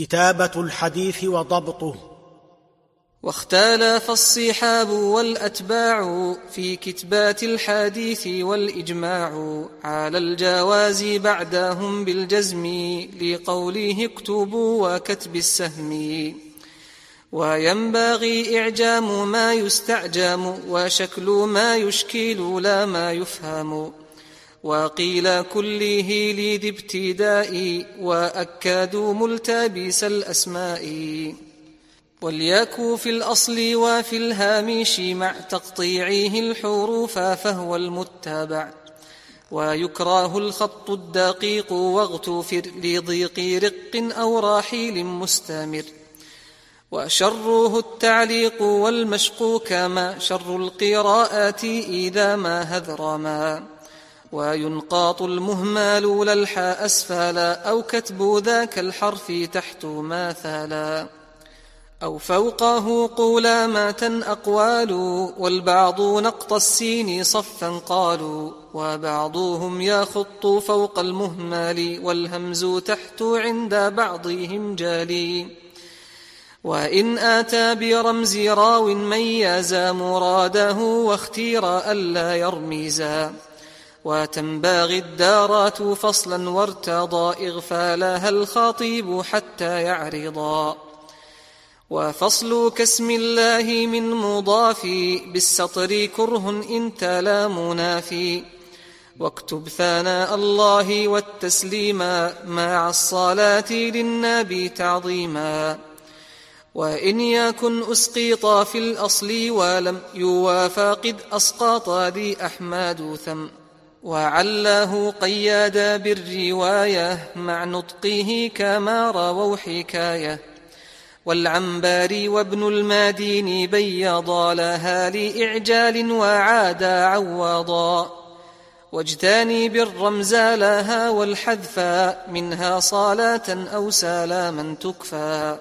كتابة الحديث وضبطه. واختلف الصحاب والأتباع في كتبات الحديث والإجماع. على الجواز بعدهم بالجزم لقوله اكتبوا وكتب السهم. وينبغي إعجام ما يستعجم وشكل ما يشكل لا ما يفهم. وقيل كله لذي ابتداء وأكادوا ملتبس الأسماء. وليكو في الأصل وفي الهامش مع تقطيعه الحروف فهو المتبع. ويكره الخط الدقيق واغتفر لضيق رق أو راحيل مستمر. وشره التعليق والمشق كما شر القراءات إذا ما هذرما. وينقاط المهمال للحاء أسفلا أو كتب ذاك الحرف تحت ماثلا أو فوقه قولامة أقوال والبعض نقط السين صفا قالوا وبعضهم يخط فوق المهمال والهمز تحت عند بعضهم جالي وإن آتى برمز راو ميز مراده واختير ألا يرميزا وتنباغي الدارات فصلا وارتضى إغفالها الخطيب حتى يعرضا. وفصل كاسم الله من مضاف بالسطر كره إن تلا منافي. واكتب ثناء الله والتسليما مع الصلاة للنبي تعظيما. وإن يكن أسقيط في الأصل ولم يوافق أسقاط ذي أحمد ثم وعلاه قياد بالرواية مع نطقه كما رووا حكاية. والعنباري وابن المادين بيضا لها لإعجال وعادا عوضا. واجتاني بالرمز لها والحذفا منها صلاة أو سلاما تكفى.